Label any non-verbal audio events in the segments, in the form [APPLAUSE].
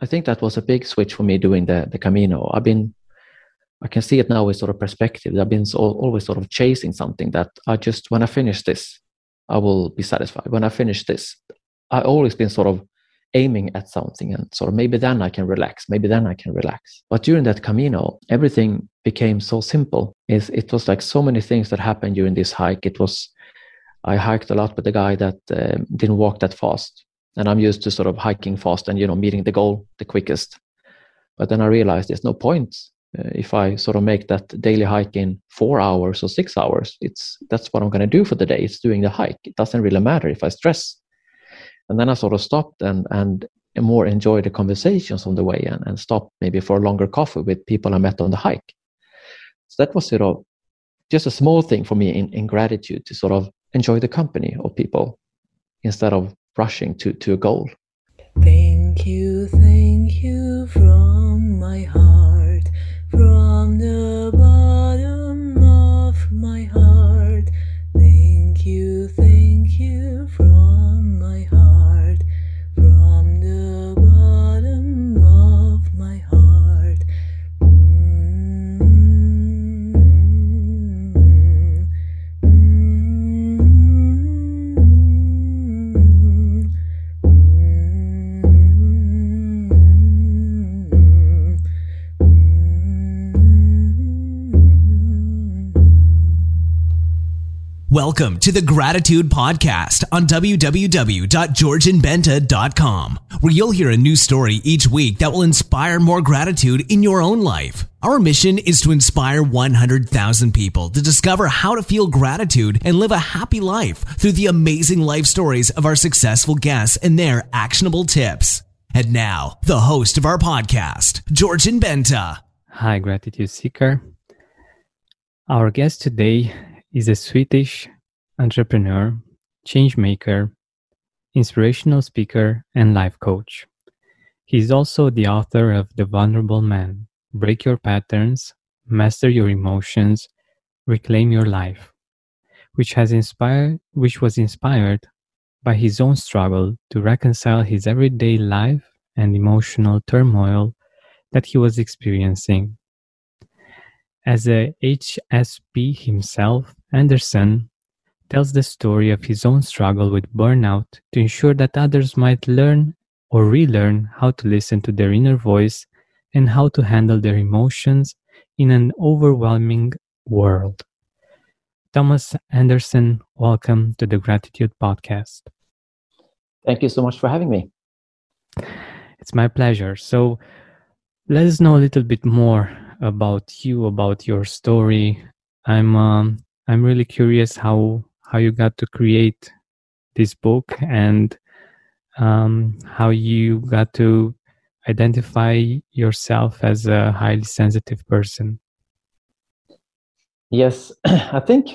I think that was a big switch for me doing the the Camino. I've been I can see it now with sort of perspective. I've been so, always sort of chasing something that I just when I finish this, I will be satisfied. When I finish this, I always been sort of aiming at something and sort of maybe then I can relax, maybe then I can relax. But during that Camino, everything became so simple. It's, it was like so many things that happened during this hike. It was, I hiked a lot with a guy that uh, didn't walk that fast. And I'm used to sort of hiking fast and, you know, meeting the goal the quickest. But then I realized there's no point uh, if I sort of make that daily hike in four hours or six hours. It's that's what I'm going to do for the day. It's doing the hike. It doesn't really matter if I stress and then I sort of stopped and and more enjoy the conversations on the way and, and stop maybe for a longer coffee with people I met on the hike. So that was sort of just a small thing for me in, in gratitude to sort of enjoy the company of people instead of rushing to, to a goal. Thank you, thank you from my heart, from the Welcome to the Gratitude Podcast on www.georgianbenta.com, where you'll hear a new story each week that will inspire more gratitude in your own life. Our mission is to inspire 100,000 people to discover how to feel gratitude and live a happy life through the amazing life stories of our successful guests and their actionable tips. And now, the host of our podcast, Georgian Benta. Hi, Gratitude Seeker. Our guest today is a Swedish entrepreneur, change maker, inspirational speaker, and life coach. He is also the author of The Vulnerable Man Break Your Patterns, Master Your Emotions, Reclaim Your Life, which, has inspired, which was inspired by his own struggle to reconcile his everyday life and emotional turmoil that he was experiencing. As a HSP himself, Anderson tells the story of his own struggle with burnout to ensure that others might learn or relearn how to listen to their inner voice and how to handle their emotions in an overwhelming world. Thomas Anderson, welcome to the Gratitude Podcast. Thank you so much for having me. It's my pleasure. So, let us know a little bit more about you, about your story. I'm um, I'm really curious how how you got to create this book and um, how you got to identify yourself as a highly sensitive person. Yes, [CLEARS THROAT] I think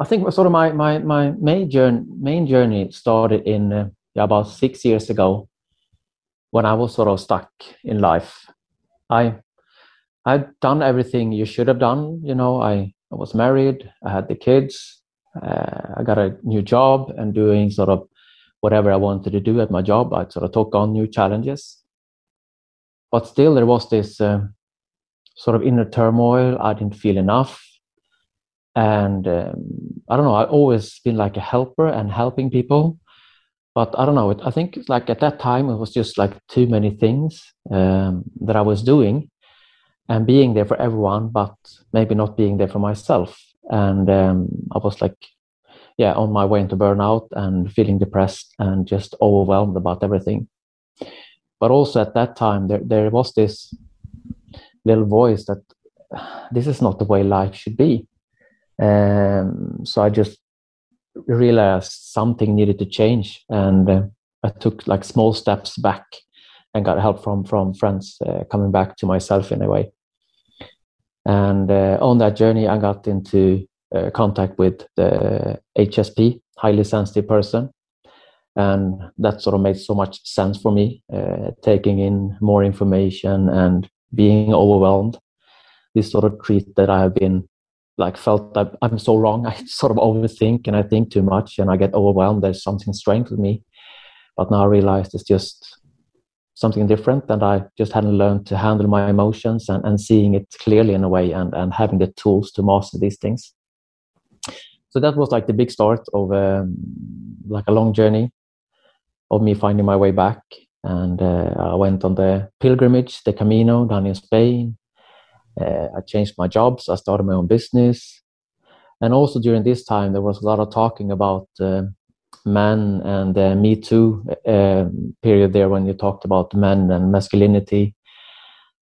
I think sort of my my my main journey main journey started in uh, about six years ago when I was sort of stuck in life. I I'd done everything you should have done. You know, I I was married, I had the kids, uh, I got a new job and doing sort of whatever I wanted to do at my job. I sort of took on new challenges. But still, there was this uh, sort of inner turmoil. I didn't feel enough. And um, I don't know, I've always been like a helper and helping people. But I don't know, I think like at that time, it was just like too many things um, that I was doing and being there for everyone, but maybe not being there for myself. And um, I was like, yeah, on my way into burnout and feeling depressed and just overwhelmed about everything. But also at that time, there, there was this little voice that this is not the way life should be. Um, so I just realized something needed to change. And uh, I took like small steps back and got help from from friends uh, coming back to myself in a way and uh, on that journey, I got into uh, contact with the HSP, highly sensitive person. And that sort of made so much sense for me, uh, taking in more information and being overwhelmed. This sort of treat that I have been like felt that I'm so wrong. [LAUGHS] I sort of overthink and I think too much and I get overwhelmed. There's something strange with me. But now I realize it's just something different and i just hadn't learned to handle my emotions and, and seeing it clearly in a way and, and having the tools to master these things. So that was like the big start of um, like a long journey of me finding my way back. And uh, i went on the pilgrimage the camino down in spain. Uh, i changed my jobs. I started my own business. And also during this time there was a lot of talking about uh, men and the me too uh, period there when you talked about men and masculinity.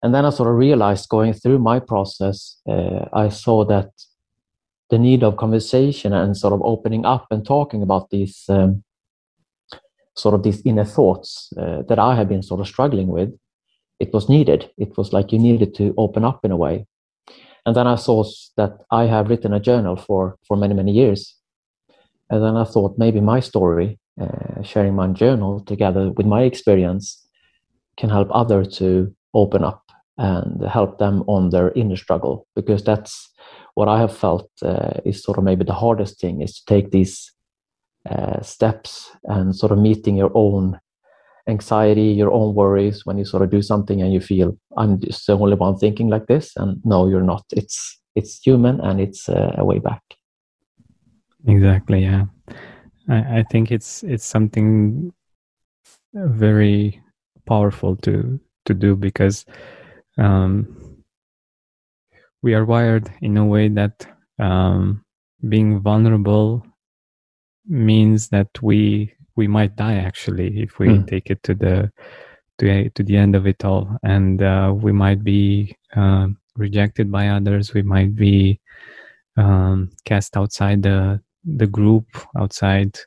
And then i sort of realized going through my process uh, i saw that the need of conversation and sort of opening up and talking about these um, sort of these inner thoughts uh, that i have been sort of struggling with it was needed. It was like you needed to open up in a way. And then i saw that i have written a journal for for many many years and then I thought maybe my story, uh, sharing my journal together with my experience, can help others to open up and help them on their inner struggle. Because that's what I have felt uh, is sort of maybe the hardest thing is to take these uh, steps and sort of meeting your own anxiety, your own worries when you sort of do something and you feel I'm just the only one thinking like this. And no, you're not. It's it's human and it's uh, a way back. Exactly. Yeah, I, I think it's it's something very powerful to to do because um, we are wired in a way that um, being vulnerable means that we we might die actually if we mm. take it to the to, to the end of it all and uh, we might be uh, rejected by others we might be um, cast outside the the group outside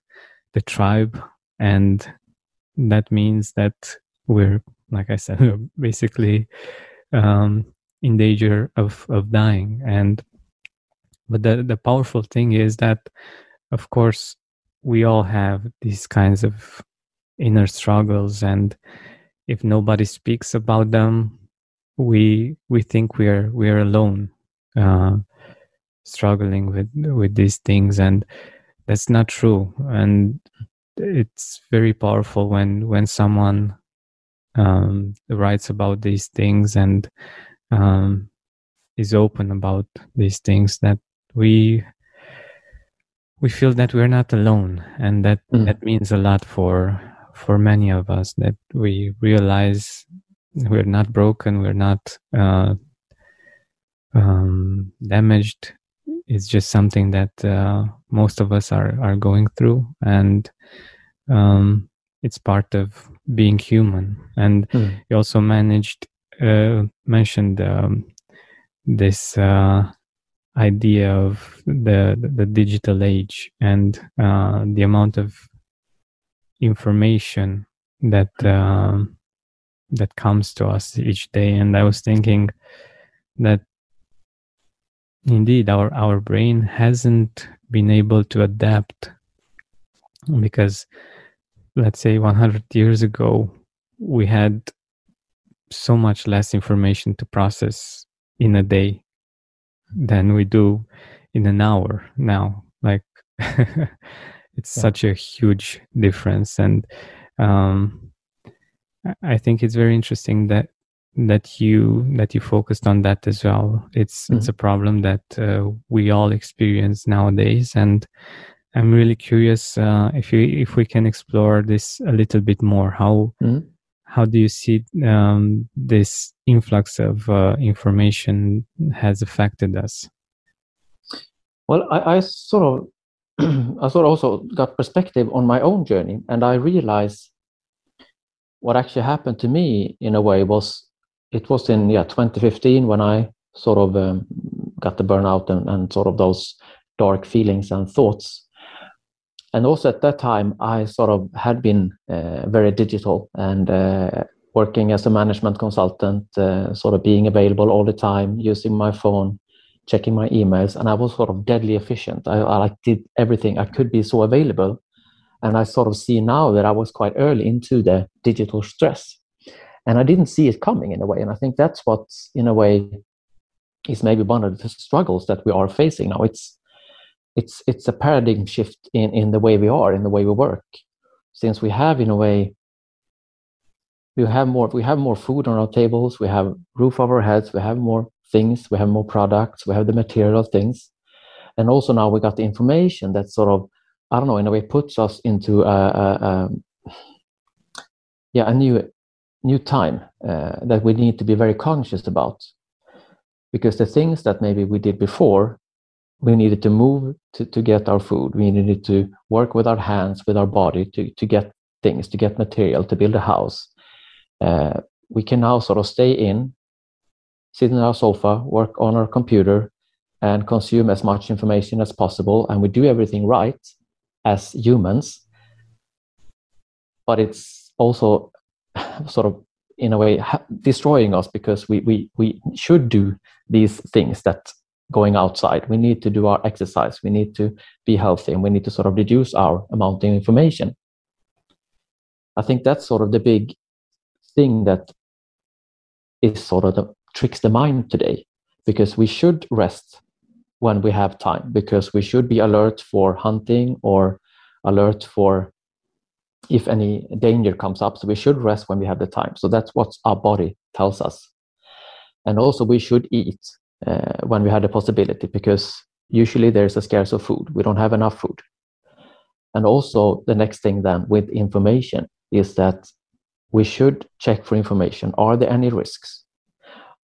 the tribe. And that means that we're like i said [LAUGHS] we're basically um, in danger of of dying. And but the the powerful thing is that of course we all have these kinds of inner struggles. And if nobody speaks about them we we think we're we're alone. Uh, struggling with with these things and that's not true and it's very powerful when when someone um, writes about these things and um, is open about these things that we we feel that we're not alone and that mm. that means a lot for for many of us that we realize we're not broken we're not uh, um, damaged it's just something that uh, most of us are are going through, and um, it's part of being human. And mm. you also managed uh, mentioned um, this uh, idea of the the digital age and uh, the amount of information that uh, that comes to us each day. And I was thinking that Indeed, our, our brain hasn't been able to adapt because, let's say, 100 years ago, we had so much less information to process in a day than we do in an hour now. Like, [LAUGHS] it's yeah. such a huge difference. And um, I think it's very interesting that that you that you focused on that as well. It's mm-hmm. it's a problem that uh, we all experience nowadays. And i'm really curious uh, if you if we can explore this a little bit more. How mm-hmm. how do you see um, this influx of uh, information has affected us? Well i, I sort of [CLEARS THROAT] i sort of also got perspective on my own journey. And i realized what actually happened to me in a way was it was in yeah 2015 when I sort of um, got the burnout and, and sort of those dark feelings and thoughts. And also at that time, I sort of had been uh, very digital and uh, working as a management consultant, uh, sort of being available all the time, using my phone, checking my emails, and I was sort of deadly efficient. I, I like did everything I could be so available, and I sort of see now that I was quite early into the digital stress and I didn't see it coming in a way. And I think that's what, in a way, is maybe one of the struggles that we are facing now. It's it's it's a paradigm shift in in the way we are, in the way we work, since we have, in a way, we have more we have more food on our tables we have roof over our heads we have more things we have more products we have the material things and also now we got the information that sort of i don't know in a way puts us into a, a, a yeah a new new time uh, that we need to be very conscious about. Because the things that maybe we did before we needed to move to, to get our food. We needed to work with our hands with our body to, to get things to get material to build a house. Uh, we can now sort of stay in sit in our sofa work on our computer and consume as much information as possible and we do everything right as humans. But it's also sort of in a way destroying us because we we we should do these things that going outside. We need to do our exercise. We need to be healthy and we need to sort of reduce our amount of information. I think that's sort of the big thing that is sort of the tricks the mind today because we should rest when we have time because we should be alert for hunting or alert for if any danger comes up so we should rest when we have the time. So that's what our body tells us. And also we should eat uh, when we have the possibility because usually there's a scarce of food. We don't have enough food. And also the next thing then with information is that we should check for information. Are there any risks?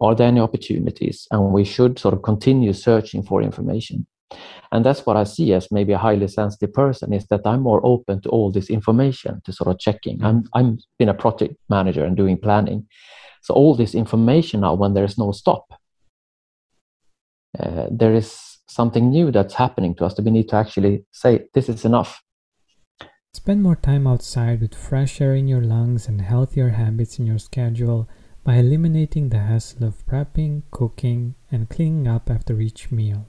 Are there any opportunities? And we should sort of continue searching for information. And that's what I see as maybe a highly sensitive person is that I'm more open to all this information to sort of checking. I'm I'm been a project manager and doing planning. So all this information now when there's no stop, uh, there is something new that's happening to us that we need to actually say this is enough. Spend more time outside with fresh air in your lungs and healthier habits in your schedule by eliminating the hassle of prepping, cooking, and cleaning up after each meal.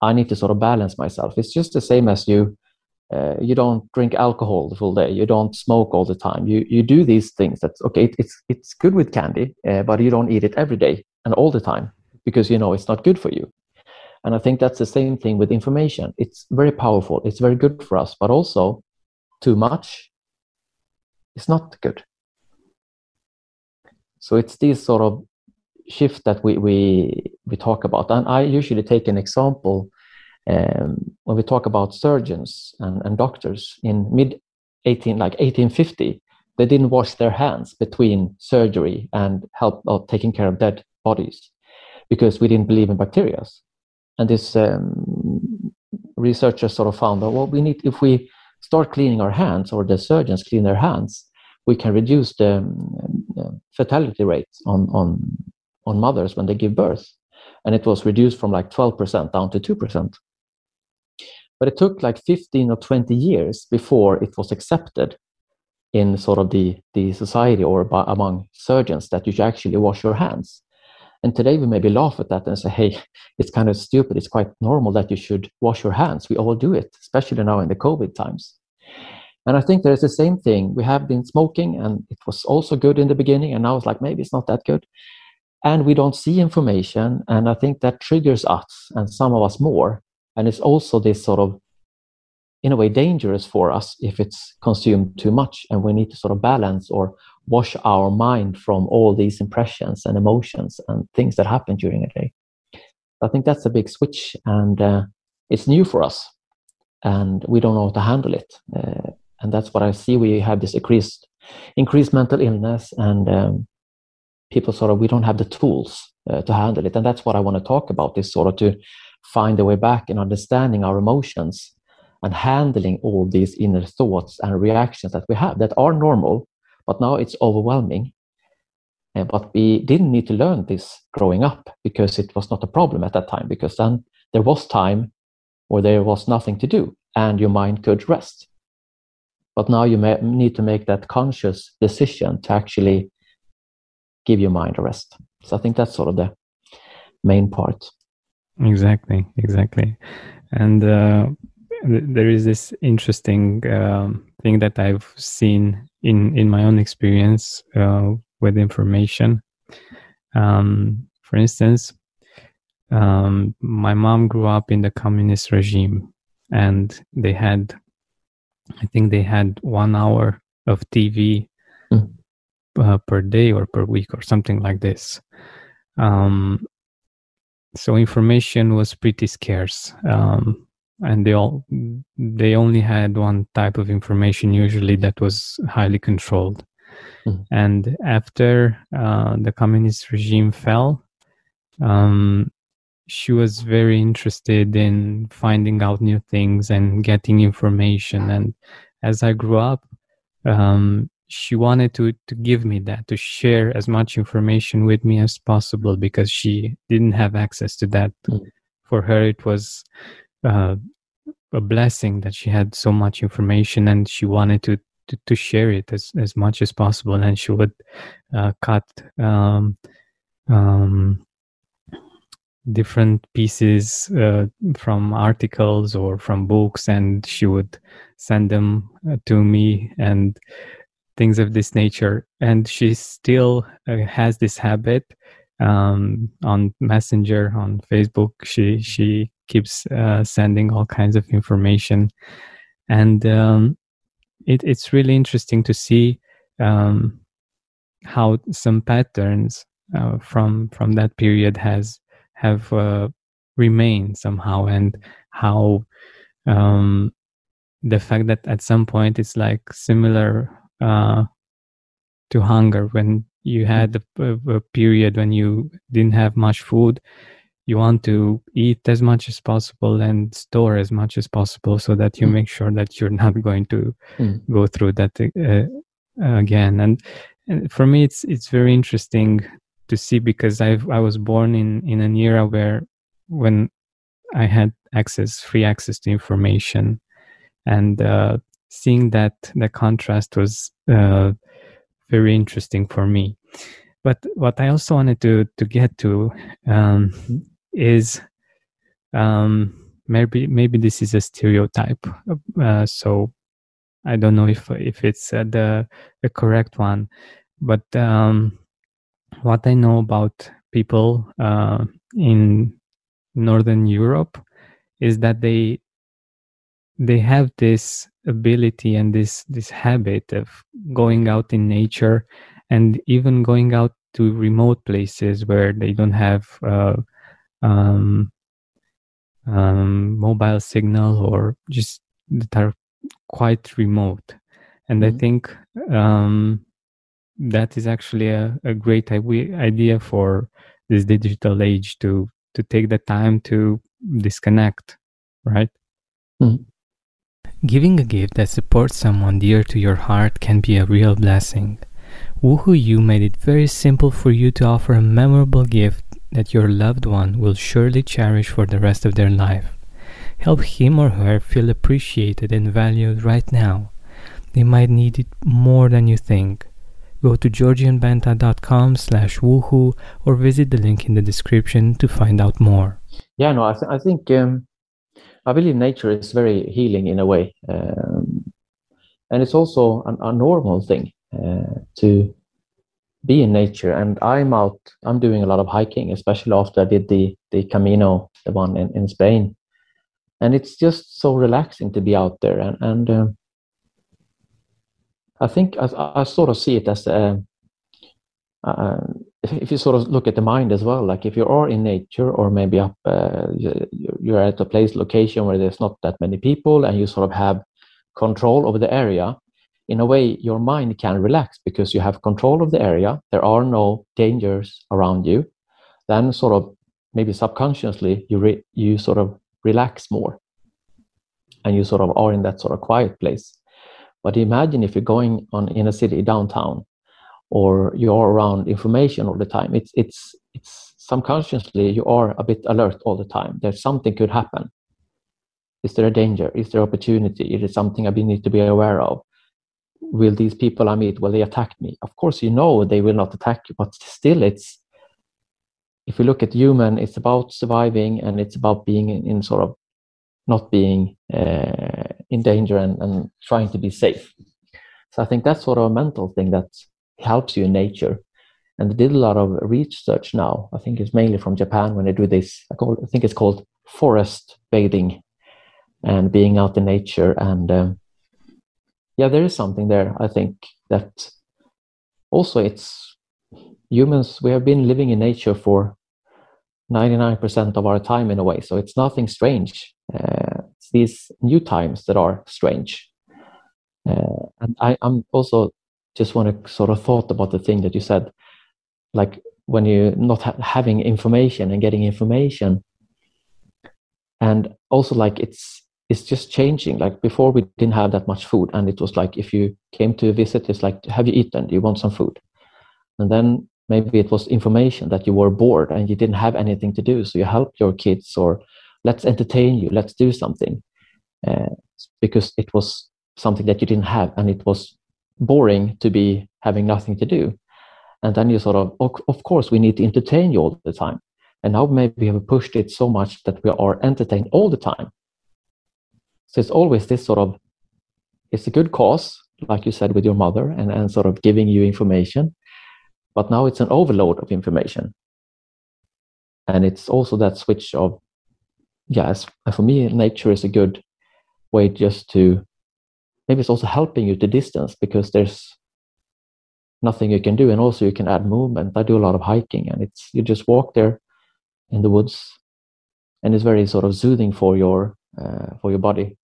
I need to sort of balance myself. It's just the same as you. Uh, you don't drink alcohol the full day. You don't smoke all the time. You you do these things. That's okay. It, it's it's good with candy, uh, but you don't eat it every day and all the time because you know it's not good for you. And I think that's the same thing with information. It's very powerful. It's very good for us, but also too much is not good. So it's this sort of shift that we we we talk about, and I usually take an example um, when we talk about surgeons and, and doctors in mid 18 like 1850 they didn't wash their hands between surgery and help or taking care of dead bodies because we didn't believe in bacteria. And this um, researchers sort of found that well we need if we start cleaning our hands or the surgeons clean their hands we can reduce the um, fertility rate on, on, on mothers when they give birth. And it was reduced from like 12% down to 2%. But it took like 15 or 20 years before it was accepted in sort of the, the society or by, among surgeons that you should actually wash your hands. And today we maybe laugh at that and say, hey, [LAUGHS] it's kind of stupid. It's quite normal that you should wash your hands. We all do it, especially now in the COVID times. And I think there's the same thing. We have been smoking, and it was also good in the beginning, and now it's like maybe it's not that good. And we don't see information, and I think that triggers us and some of us more. And it's also this sort of, in a way, dangerous for us if it's consumed too much, and we need to sort of balance or wash our mind from all these impressions and emotions and things that happen during a day. I think that's a big switch, and uh, it's new for us, and we don't know how to handle it. Uh, and that's what I see. We have this increased increased mental illness, and um, people sort of we don't have the tools uh, to handle it. And that's what i want to talk about is sort of to find a way back in understanding our emotions and handling all these inner thoughts and reactions that we have that are normal but now it's overwhelming. Uh, but we didn't need to learn this growing up because it was not a problem at that time because then there was time or there was nothing to do and your mind could rest. But now you may need to make that conscious decision to actually give your mind a rest. So I think that's sort of the main part. Exactly, exactly. And uh, th- there is this interesting um, thing that I've seen in in my own experience uh, with information. Um, for instance, um, my mom grew up in the communist regime, and they had I think they had one hour of TV mm. Uh, per day or per week or something like this. Um, so information was pretty scarce, um, and they all they only had one type of information usually that was highly controlled. Mm. And after uh, the communist regime fell, um, she was very interested in finding out new things and getting information and as i grew up um, she wanted to to give me that to share as much information with me as possible because she didn't have access to that mm. for her it was uh, a blessing that she had so much information and she wanted to to, to share it as, as much as possible and she would uh, cut um, um, different pieces uh, from articles or from books and she would send them uh, to me and things of this nature and she still uh, has this habit um, on messenger on facebook. She she keeps uh, sending all kinds of information. And um, it, it's really interesting to see um, how some patterns uh, from from that period has have uh, remained somehow and how um, the fact that at some point it's like similar uh, to hunger when you had a, a, period when you didn't have much food you want to eat as much as possible and store as much as possible so that you mm. make sure that you're not [LAUGHS] going to mm. go through that uh, again and, and for me it's it's very interesting to see because I I was born in in an era where when I had access, free access to information, and uh, seeing that the contrast was uh, very interesting for me. But what I also wanted to to get to um, is um, maybe maybe this is a stereotype. Uh, so I don't know if if it's uh, the the correct one, but um, what I know about people uh, in Northern Europe is that they they have this ability and this this habit of going out in nature and even going out to remote places where they don't have uh, um, um, mobile signal or just that are quite remote and mm-hmm. i think um, that is actually a, a great idea for this digital age to to take the time to disconnect right mm. Giving a gift that supports someone dear to your heart can be a real blessing. Woohoo you made it very simple for you to offer a memorable gift that your loved one will surely cherish for the rest of their life. Help him or her feel appreciated and valued right now. They might need it more than you think. Go to georgianbenta.com slash woohoo or visit the link in the description to find out more. Yeah, no, I, th- I think um, I believe nature is very healing in a way. Um, and it's also an, a normal thing uh, to be in nature. And I'm out, I'm doing a lot of hiking, especially after I did the, the Camino, the one in, in Spain. And it's just so relaxing to be out there. And, and um, I think I, I sort of see it as a, uh, uh, if, you sort of look at the mind as well, like if you are in nature or maybe up, uh, you're at a place, location where there's not that many people and you sort of have control over the area, in a way your mind can relax because you have control of the area. There are no dangers around you. Then sort of maybe subconsciously you re- you sort of relax more. And you sort of are in that sort of quiet place. But imagine if you're going on in a city downtown or you're around information all the time it's it's it's subconsciously you are a bit alert all the time. There's something could happen. Is there a danger? Is there opportunity? Is there something i need to be aware of? Will these people i meet will they attack me? Of course you know they will not attack you but still it's if you look at human it's about surviving and it's about being in, in sort of not being uh, in danger and, and trying to be safe. So i think that's sort of a mental thing that helps you in nature. And they did a lot of research now. I think it's mainly from japan when they do this. I, call, I think it's called forest bathing and being out in nature. And um, yeah there is something there i think that also it's humans we have been living in nature for 99% of our time in a way. So it's nothing strange. Uh, it's these new times that are strange. Uh, and I, i'm also just want to sort of thought about the thing that you said. Like when you're not ha- having information and getting information. And also like it's it's just changing. Like before we didn't have that much food and it was like if you came to visit it's like have you eaten? Do you want some food? And then maybe it was information that you were bored and you didn't have anything to do so you helped your kids or let's entertain you. Let's do something. Uh, because it was something that you didn't have and it was boring to be having nothing to do. And then you sort of of course we need to entertain you all the time. And now maybe we have pushed it so much that we are entertained all the time. So it's always this sort of it's a good cause like you said with your mother and, and sort of giving you information. But now it's an overload of information. And it's also that switch of yes for me nature is a good way just to maybe it's also helping you to distance because there's nothing you can do. And also you can add movement. I do a lot of hiking and it's you just walk there in the woods and it's very sort of soothing for your uh, for your body.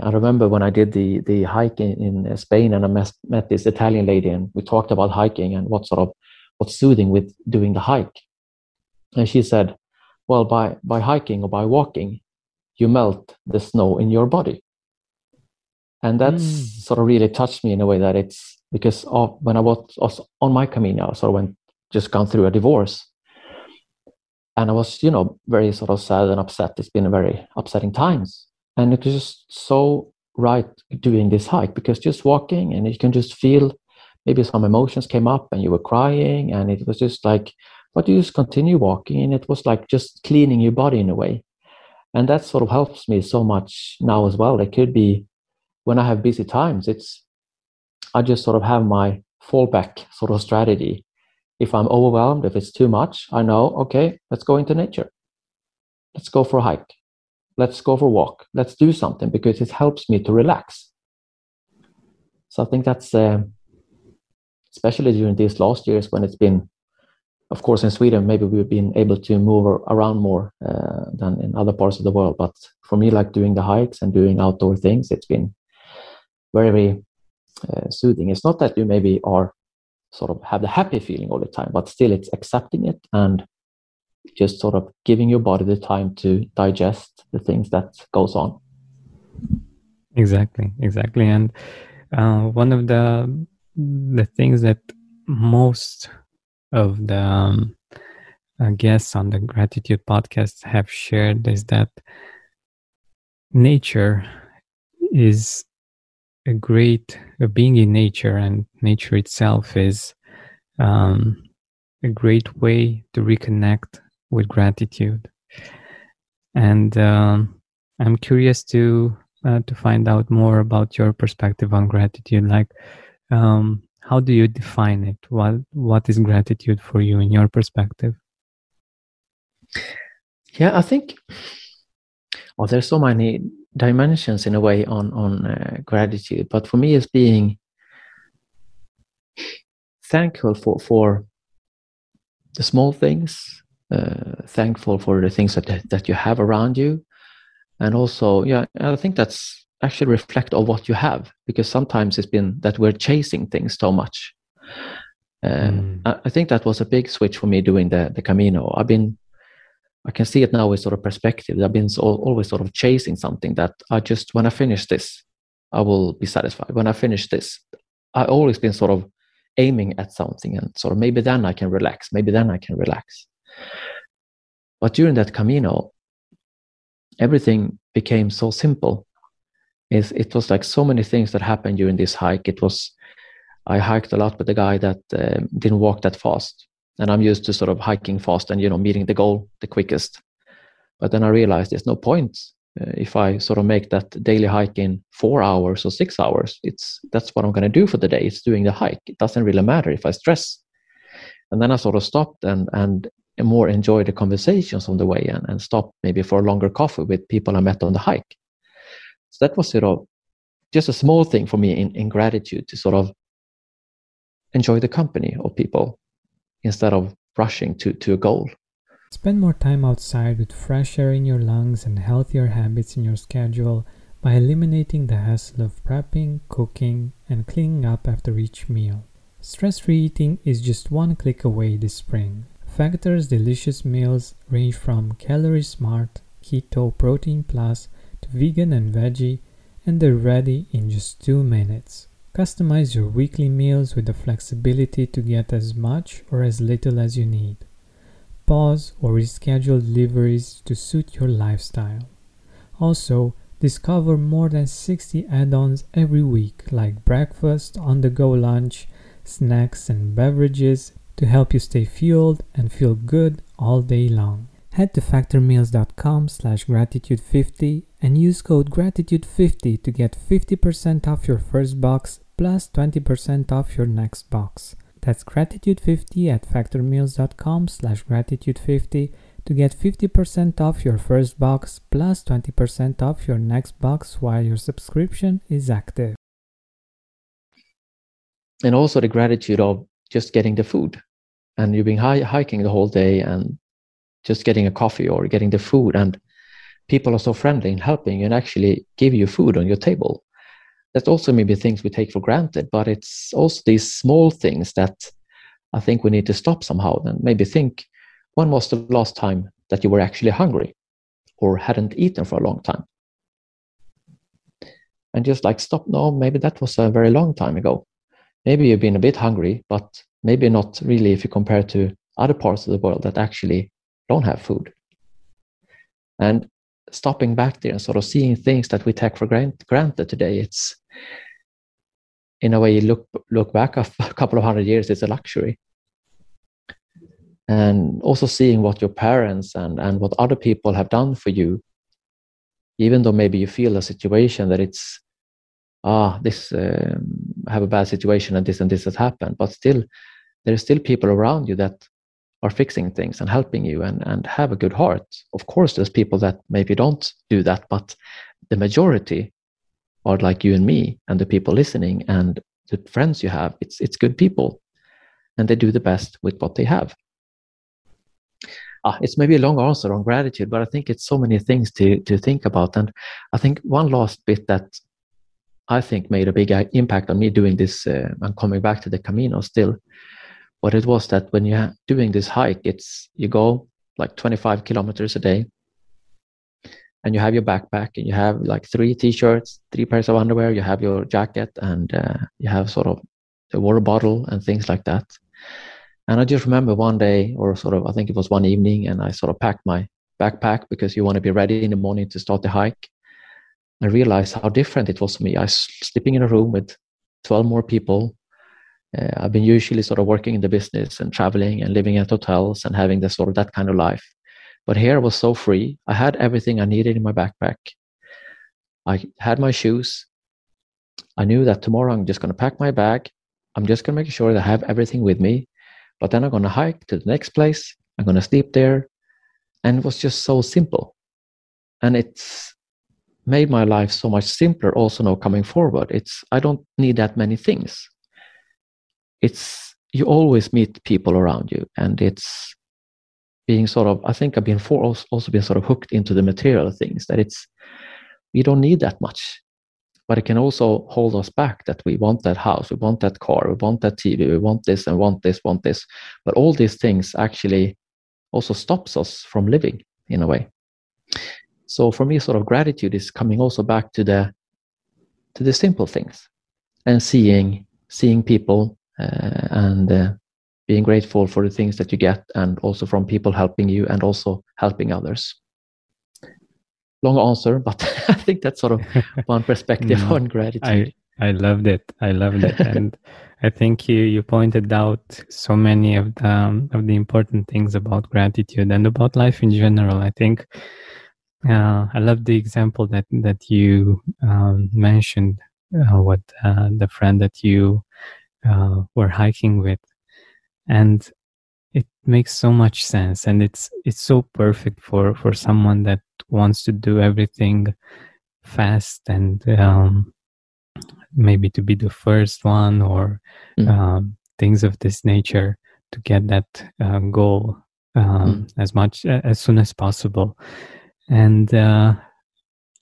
I remember when i did the the hike in, in spain and i met, met this italian lady and we talked about hiking and what sort of what's soothing with doing the hike. And she said well by by hiking or by walking you melt the snow in your body and that's mm. sort of really touched me in a way that it's because of when I was, on my Camino, I sort of went just gone through a divorce, and I was you know very sort of sad and upset. It's been a very upsetting times, and it was just so right doing this hike because just walking and you can just feel maybe some emotions came up and you were crying and it was just like but you just continue walking? And it was like just cleaning your body in a way. And that sort of helps me so much now as well. It could be when I have busy times, it's I just sort of have my fallback sort of strategy. If I'm overwhelmed, if it's too much, I know, okay, let's go into nature. Let's go for a hike. Let's go for a walk. Let's do something because it helps me to relax. So I think that's, uh, especially during these last years when it's been, of course, in Sweden, maybe we've been able to move around more uh, than in other parts of the world. But for me, like doing the hikes and doing outdoor things, it's been very, uh, soothing. It's not that you maybe are sort of have the happy feeling all the time, but still it's accepting it and just sort of giving your body the time to digest the things that goes on. Exactly, exactly. And uh, one of the the things that most of the um, uh, guests on the gratitude podcast have shared is that nature is a great being in nature and nature itself is um, a great way to reconnect with gratitude. And um, i'm curious to uh, to find out more about your perspective on gratitude. Like um, how do you define it? What what is gratitude for you in your perspective? Yeah i think well there's so many dimensions in a way on on uh, gratitude. But for me it's being thankful for for the small things uh, thankful for the things that that you have around you. And also yeah i think that's actually reflect on what you have because sometimes it's been that we're chasing things so much. Mm. I, I, think that was a big switch for me doing the, the camino. I've been i can see it now with sort of perspective. I've been so, always sort of chasing something that i just when i finish this i will be satisfied. When i finish this i always been sort of aiming at something and sort of maybe then i can relax maybe then i can relax. But during that camino everything became so simple. Is it was like so many things that happened during this hike. It was I hiked a lot with a guy that uh, didn't walk that fast, and I'm used to sort of hiking fast and you know meeting the goal the quickest. But then I realized there's no point uh, if I sort of make that daily hike in four hours or six hours. It's that's what I'm going to do for the day. It's doing the hike. It doesn't really matter if I stress. And then I sort of stopped and and more enjoy the conversations on the way and, and stop maybe for a longer coffee with people I met on the hike. So that was sort of just a small thing for me in, in gratitude to sort of enjoy the company of people instead of rushing to, to a goal. Spend more time outside with fresh air in your lungs and healthier habits in your schedule by eliminating the hassle of prepping, cooking, and cleaning up after each meal. Stress free eating is just one click away this spring. Factor's delicious meals range from calorie smart, keto, protein plus, to vegan and veggie, and they're ready in just two minutes. Customize your weekly meals with the flexibility to get as much or as little as you need. Pause or reschedule deliveries to suit your lifestyle. Also, discover more than 60 add ons every week, like breakfast, on the go lunch, snacks, and beverages to help you stay fueled and feel good all day long. Head to factormeals.com slash gratitude50 and use code gratitude50 to get 50% off your first box plus 20% off your next box. That's gratitude50 at factormeals.com slash gratitude50 to get 50% off your first box plus 20% off your next box while your subscription is active. And also the gratitude of just getting the food. And you've been hiking the whole day and just getting a coffee or getting the food and people are so friendly and helping and actually give you food on your table that's also maybe things we take for granted but it's also these small things that i think we need to stop somehow and maybe think when was the last time that you were actually hungry or hadn't eaten for a long time? And just like stop no maybe that was a very long time ago. Maybe you've been a bit hungry but maybe not really if you compare to other parts of the world that actually don't have food. And stopping back there and sort of seeing things that we take for granted today, it's in a way you look look back [LAUGHS] a couple of hundred years, it's a luxury. And also seeing what your parents and, and what other people have done for you, even though maybe you feel a situation that it's ah this um, have a bad situation and this and this has happened, but still there are still people around you that are fixing things and helping you and, and have a good heart. Of course, there's people that maybe don't do that, but the majority are like you and me and the people listening and the friends you have. It's it's good people, and they do the best with what they have. Ah, it's maybe a long answer on gratitude, but I think it's so many things to to think about. And I think one last bit that I think made a big impact on me doing this uh, and coming back to the Camino still what it was that when you're doing this hike, it's you go like 25 kilometers a day and you have your backpack and you have like three t-shirts three pairs of underwear you have your jacket and uh, you have sort of a water bottle and things like that. And i just remember one day or sort of i think it was one evening and i sort of packed my backpack because you want to be ready in the morning to start the hike. I realized how different it was for me. I was sleeping in a room with 12 more people uh, I've been usually sort of working in the business and traveling and living at hotels and having this sort of that kind of life. But here I was so free. I had everything I needed in my backpack. I had my shoes. I knew that tomorrow I'm just going to pack my bag. I'm just going to make sure that I have everything with me. But then I'm going to hike to the next place. I'm going to sleep there. And it was just so simple. And it's made my life so much simpler also now coming forward. It's I don't need that many things it's you always meet people around you and it's being sort of i think i've been for also been sort of hooked into the material things that it's we don't need that much but it can also hold us back that we want that house, we want that car, we want that TV, we want this and want this, want this. But all these things actually also stops us from living in a way. So for me, sort of gratitude is coming also back to the to the simple things and seeing seeing people and uh, being grateful for the things that you get and also from people helping you and also helping others. Long answer but [LAUGHS] i think that's sort of [LAUGHS] one perspective no, on gratitude. I i loved it. I loved it. And i think you you pointed out so many of the um, of the important things about gratitude and about life in general. I think uh, I love the example that that you um, mentioned. Uh, what uh, the friend that you uh, were hiking with, and it makes so much sense, and it's it's so perfect for for someone that wants to do everything fast and um, maybe to be the first one or mm. um, things of this nature to get that uh, goal um, mm. as much as soon as possible and uh,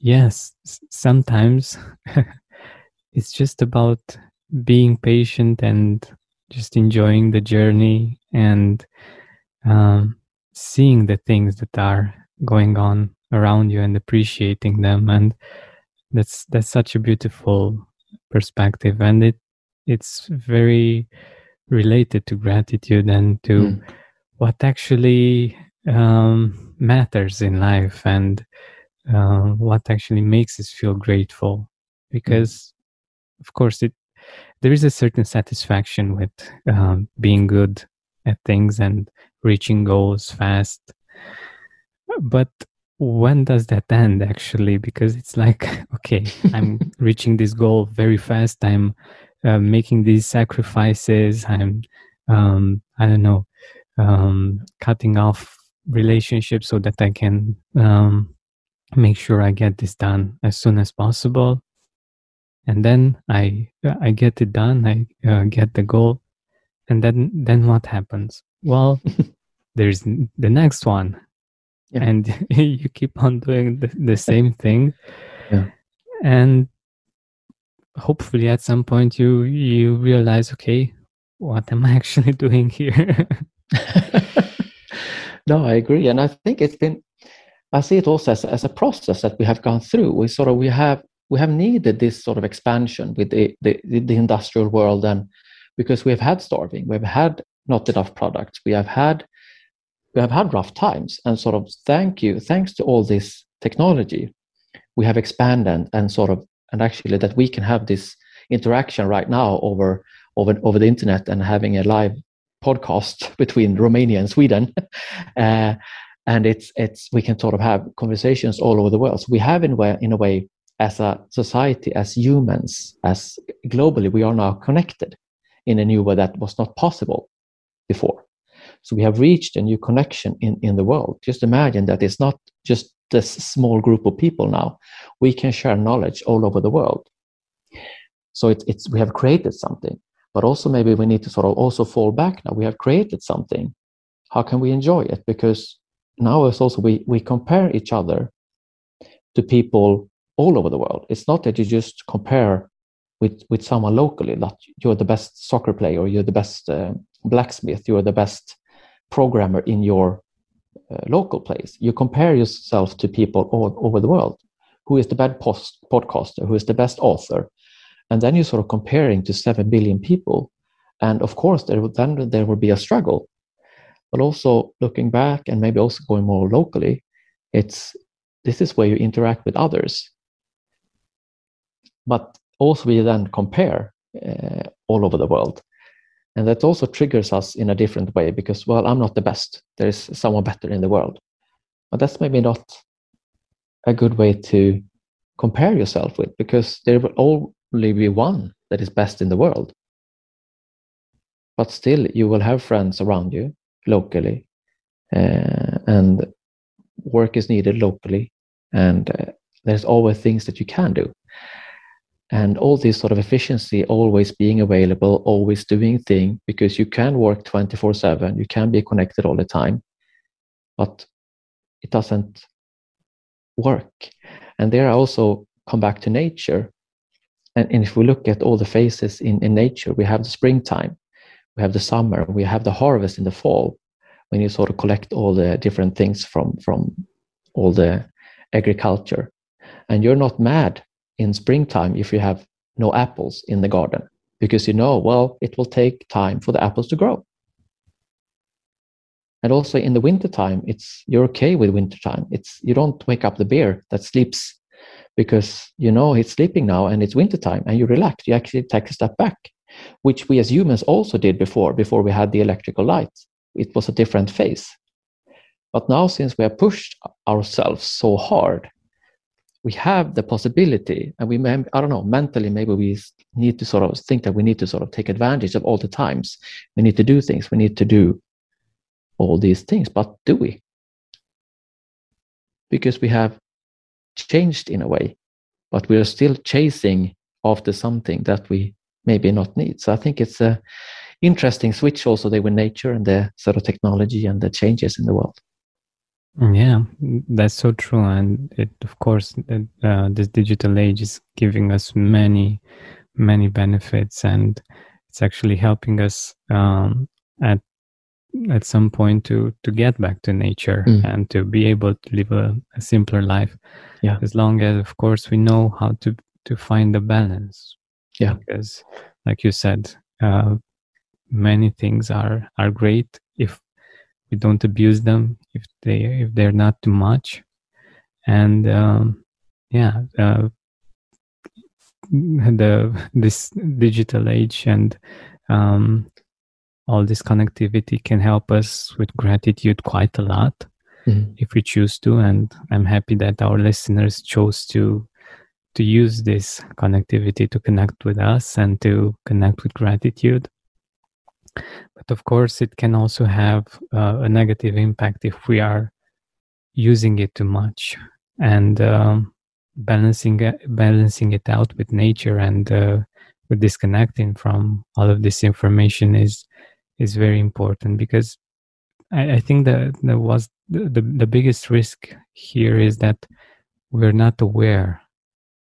yes sometimes [LAUGHS] it's just about being patient and just enjoying the journey and um, seeing the things that are going on around you and appreciating them and that's that's such a beautiful perspective and it it's very related to gratitude and to mm. what actually um, matters in life and uh, what actually makes us feel grateful because mm. of course it there is a certain satisfaction with um, being good at things and reaching goals fast. But when does that end actually? Because it's like [LAUGHS] okay i'm [LAUGHS] reaching this goal very fast. I'm uh, making these sacrifices. I'm um, i don't know um, cutting off relationships so that I can um, make sure I get this done as soon as possible. And then I I get it done. I uh, get the goal, and then then what happens? Well, [LAUGHS] there's the next one, yeah. and [LAUGHS] you keep on doing the, the same [LAUGHS] thing, yeah. and hopefully at some point you you realize, okay, what am I actually doing here? No, I agree, and I think it's been. I see it also as, as a process that we have gone through. We sort of we have we have needed this sort of expansion with the, the, the industrial world, and because we have had starving, we've had not enough products, we have had we have had rough times, and sort of thank you, thanks to all this technology, we have expanded and sort of and actually that we can have this interaction right now over over over the internet and having a live podcast [LAUGHS] between Romania and Sweden. [LAUGHS] uh, and it's it's we can sort of have conversations all over the world. So we have in a way, in a way as a society, as humans, as globally, we are now connected in a new way that was not possible before. So we have reached a new connection in, in the world. Just imagine that it's not just this small group of people now. We can share knowledge all over the world. So it's, we have created something but also maybe we need to sort of also fall back now we have created something how can we enjoy it because now it's also we we compare each other to people all over the world. It's not that you just compare with with someone locally that you're the best soccer player you're the best uh, blacksmith you're the best programmer in your uh, local place. You compare yourself to people all over the world. Who is the best post podcaster? Who is the best author? And then you're sort of comparing to 7 billion people. And of course there then there will be a struggle. But also looking back and maybe also going more locally it's this is where you interact with others but also we then compare uh, all over the world and that also triggers us in a different way because well i'm not the best there's someone better in the world but that's maybe not a good way to compare yourself with because there will only be one that is best in the world. But still, you will have friends around you locally, uh, and work is needed locally, and uh, there's always things that you can do. And all this sort of efficiency, always being available, always doing thing, because you can work 24 7, you can be connected all the time, but it doesn't work. And there I also come back to nature And, and if we look at all the phases in, in nature, we have the springtime, we have the summer, we have the harvest in the fall, when you sort of collect all the different things from, from all the agriculture. And you're not mad in springtime if you have no apples in the garden because you know, well, it will take time for the apples to grow. And also in the wintertime, it's you're okay with wintertime. It's you don't wake up the bear that sleeps because you know it's sleeping now and it's wintertime and you relax. You actually take a step back, which we as humans also did before, before we had the electrical lights. It was a different phase. But now, since we have pushed ourselves so hard, we have the possibility, and we, may, I don't know, mentally, maybe we need to sort of think that we need to sort of take advantage of all the times. We need to do things. We need to do all these things. But do we? Because we have changed in a way, but we are still chasing after something that we maybe not need. So I think it's a interesting switch also there with nature and the sort of technology and the changes in the world. Yeah, that's so true, and it of course uh, this digital age is giving us many, many benefits, and it's actually helping us um, at at some point to to get back to nature mm. and to be able to live a, a, simpler life. Yeah, as long as of course we know how to to find the balance. Yeah, because like you said, uh, many things are are great if we don't abuse them if they if they're not too much. And um, yeah uh, the this digital age and um, all this connectivity can help us with gratitude quite a lot mm-hmm. if we choose to. And i'm happy that our listeners chose to to use this connectivity to connect with us and to connect with gratitude but of course, it can also have uh, a negative impact if we are using it too much and um, balancing it, balancing it out with nature and uh, with disconnecting from all of this information is is very important because I, I think that was the, the, the biggest risk here is that we're not aware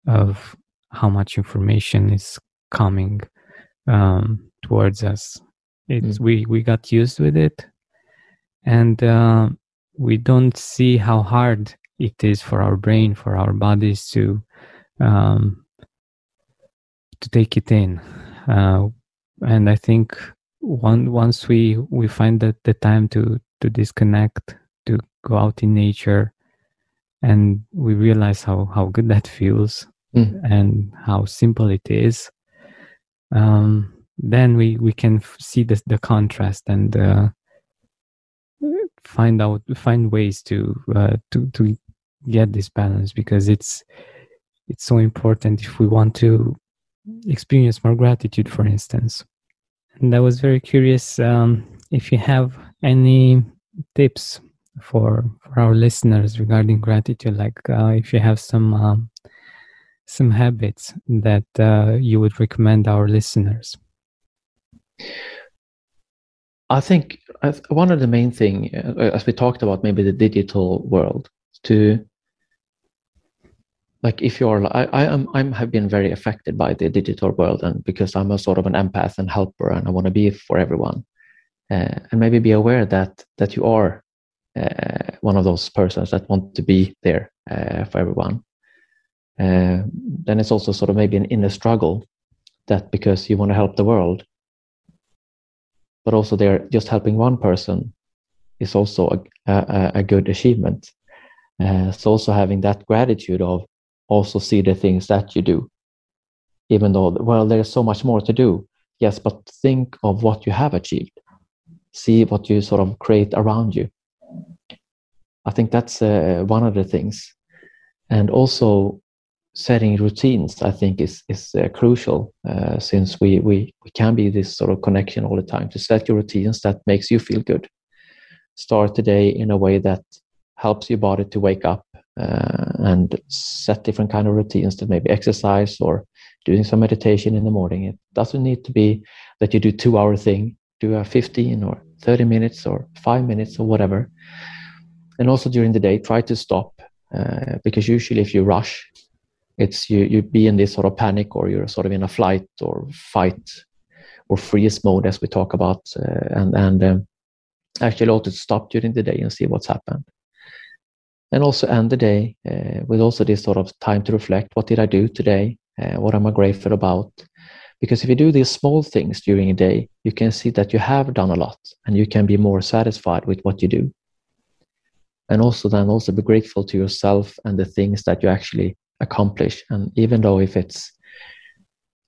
of how much information is coming um, towards us it's mm. we we got used with it, and uh, we don't see how hard it is for our brain, for our bodies to um, to take it in. Uh, and I think one once we we find that the time to to disconnect, to go out in nature, and we realize how how good that feels mm. and how simple it is. Um, then we we can see the the contrast and uh, find out find ways to uh, to to get this balance because it's it's so important if we want to experience more gratitude for instance. And i was very curious um, if you have any tips for for our listeners regarding gratitude like uh, if you have some um, some habits that uh, you would recommend our listeners I think one of the main thing, uh, as we talked about, maybe the digital world, to like if you're, I, I am, I'm have been very affected by the digital world, and because I'm a sort of an empath and helper, and I want to be for everyone, uh, and maybe be aware that that you are uh, one of those persons that want to be there uh, for everyone. Uh, then it's also sort of maybe an inner struggle that because you want to help the world, but also they're just helping one person is also a, a, a good achievement. Uh, so also having that gratitude of also see the things that you do, even though well there's so much more to do. Yes, but think of what you have achieved. See what you sort of create around you. I think that's uh, one of the things, and also setting routines i think is is uh, crucial uh, since we, we we can be this sort of connection all the time. To set your routines that makes you feel good. Start the day in a way that helps your body to wake up uh, and set different kind of routines that maybe exercise or doing some meditation in the morning. It doesn't need to be that you do two hour thing do a 15 or 30 minutes or five minutes or whatever. And also during the day try to stop uh, because usually if you rush It's you you be in this sort of panic or you're sort of in a flight or fight or freeze mode as we talk about, uh, and and um, actually also stop during the day and see what's happened. And also end the day uh, with also this sort of time to reflect. What did i do today? Uh, what am i grateful about? Because if you do these small things during a day you can see that you have done a lot and you can be more satisfied with what you do. And also then also be grateful to yourself and the things that you actually accomplish. And even though if it's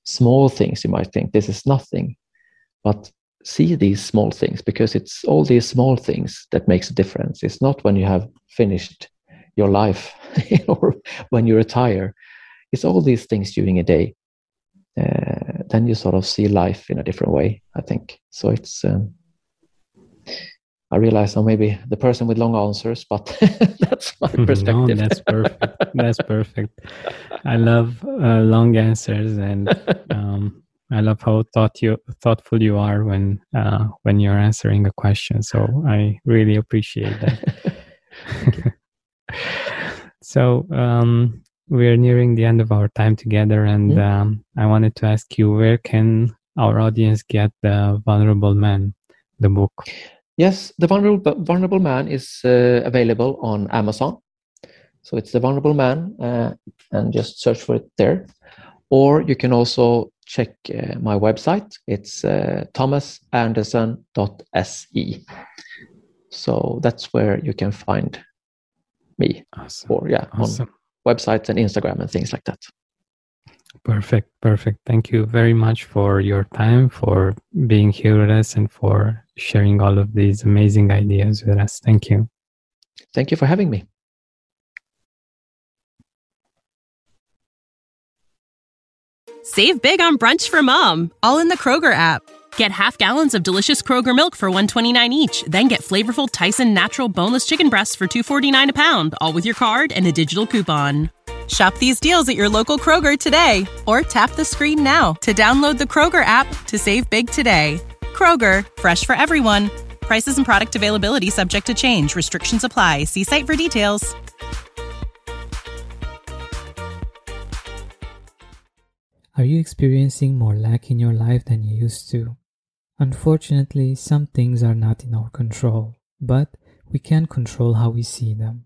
small things you might think this is nothing but see these small things because it's all these small things that makes a difference. It's not when you have finished your life [LAUGHS] or when you retire. It's all these things during a day. Uh, then you sort of see life in a different way i think. So it's um, i realize i'm maybe the person with long answers but [LAUGHS] that's my perspective [LAUGHS] no, that's perfect [LAUGHS] that's perfect i love uh, long answers and um, I love how thought you thoughtful you are when uh, when you're answering a question. So I really appreciate that. so um, we're nearing the end of our time together, and mm-hmm. um, I wanted to ask you, where can our audience get the Vulnerable Man, the book? Yes, the Vulnerable Vulnerable Man is uh, available on Amazon. So it's the Vulnerable Man, uh, and just search for it there. Or you can also check uh, my website. It's uh, thomasanderson.se. So that's where you can find me. Awesome. Or yeah, awesome. on websites and Instagram and things like that. Perfect, perfect. Thank you very much for your time, for being here with us, and for sharing all of these amazing ideas with us. Thank you. Thank you for having me. Save big on brunch for mom, all in the Kroger app. Get half gallons of delicious Kroger milk for 129 each, then get flavorful Tyson natural boneless chicken breasts for 249 a pound, all with your card and a digital coupon. Shop these deals at your local Kroger today or tap the screen now to download the Kroger app to save big today. Kroger, fresh for everyone. Prices and product availability subject to change. Restrictions apply. See site for details. Are you experiencing more lack in your life than you used to? Unfortunately, some things are not in our control, but we can control how we see them.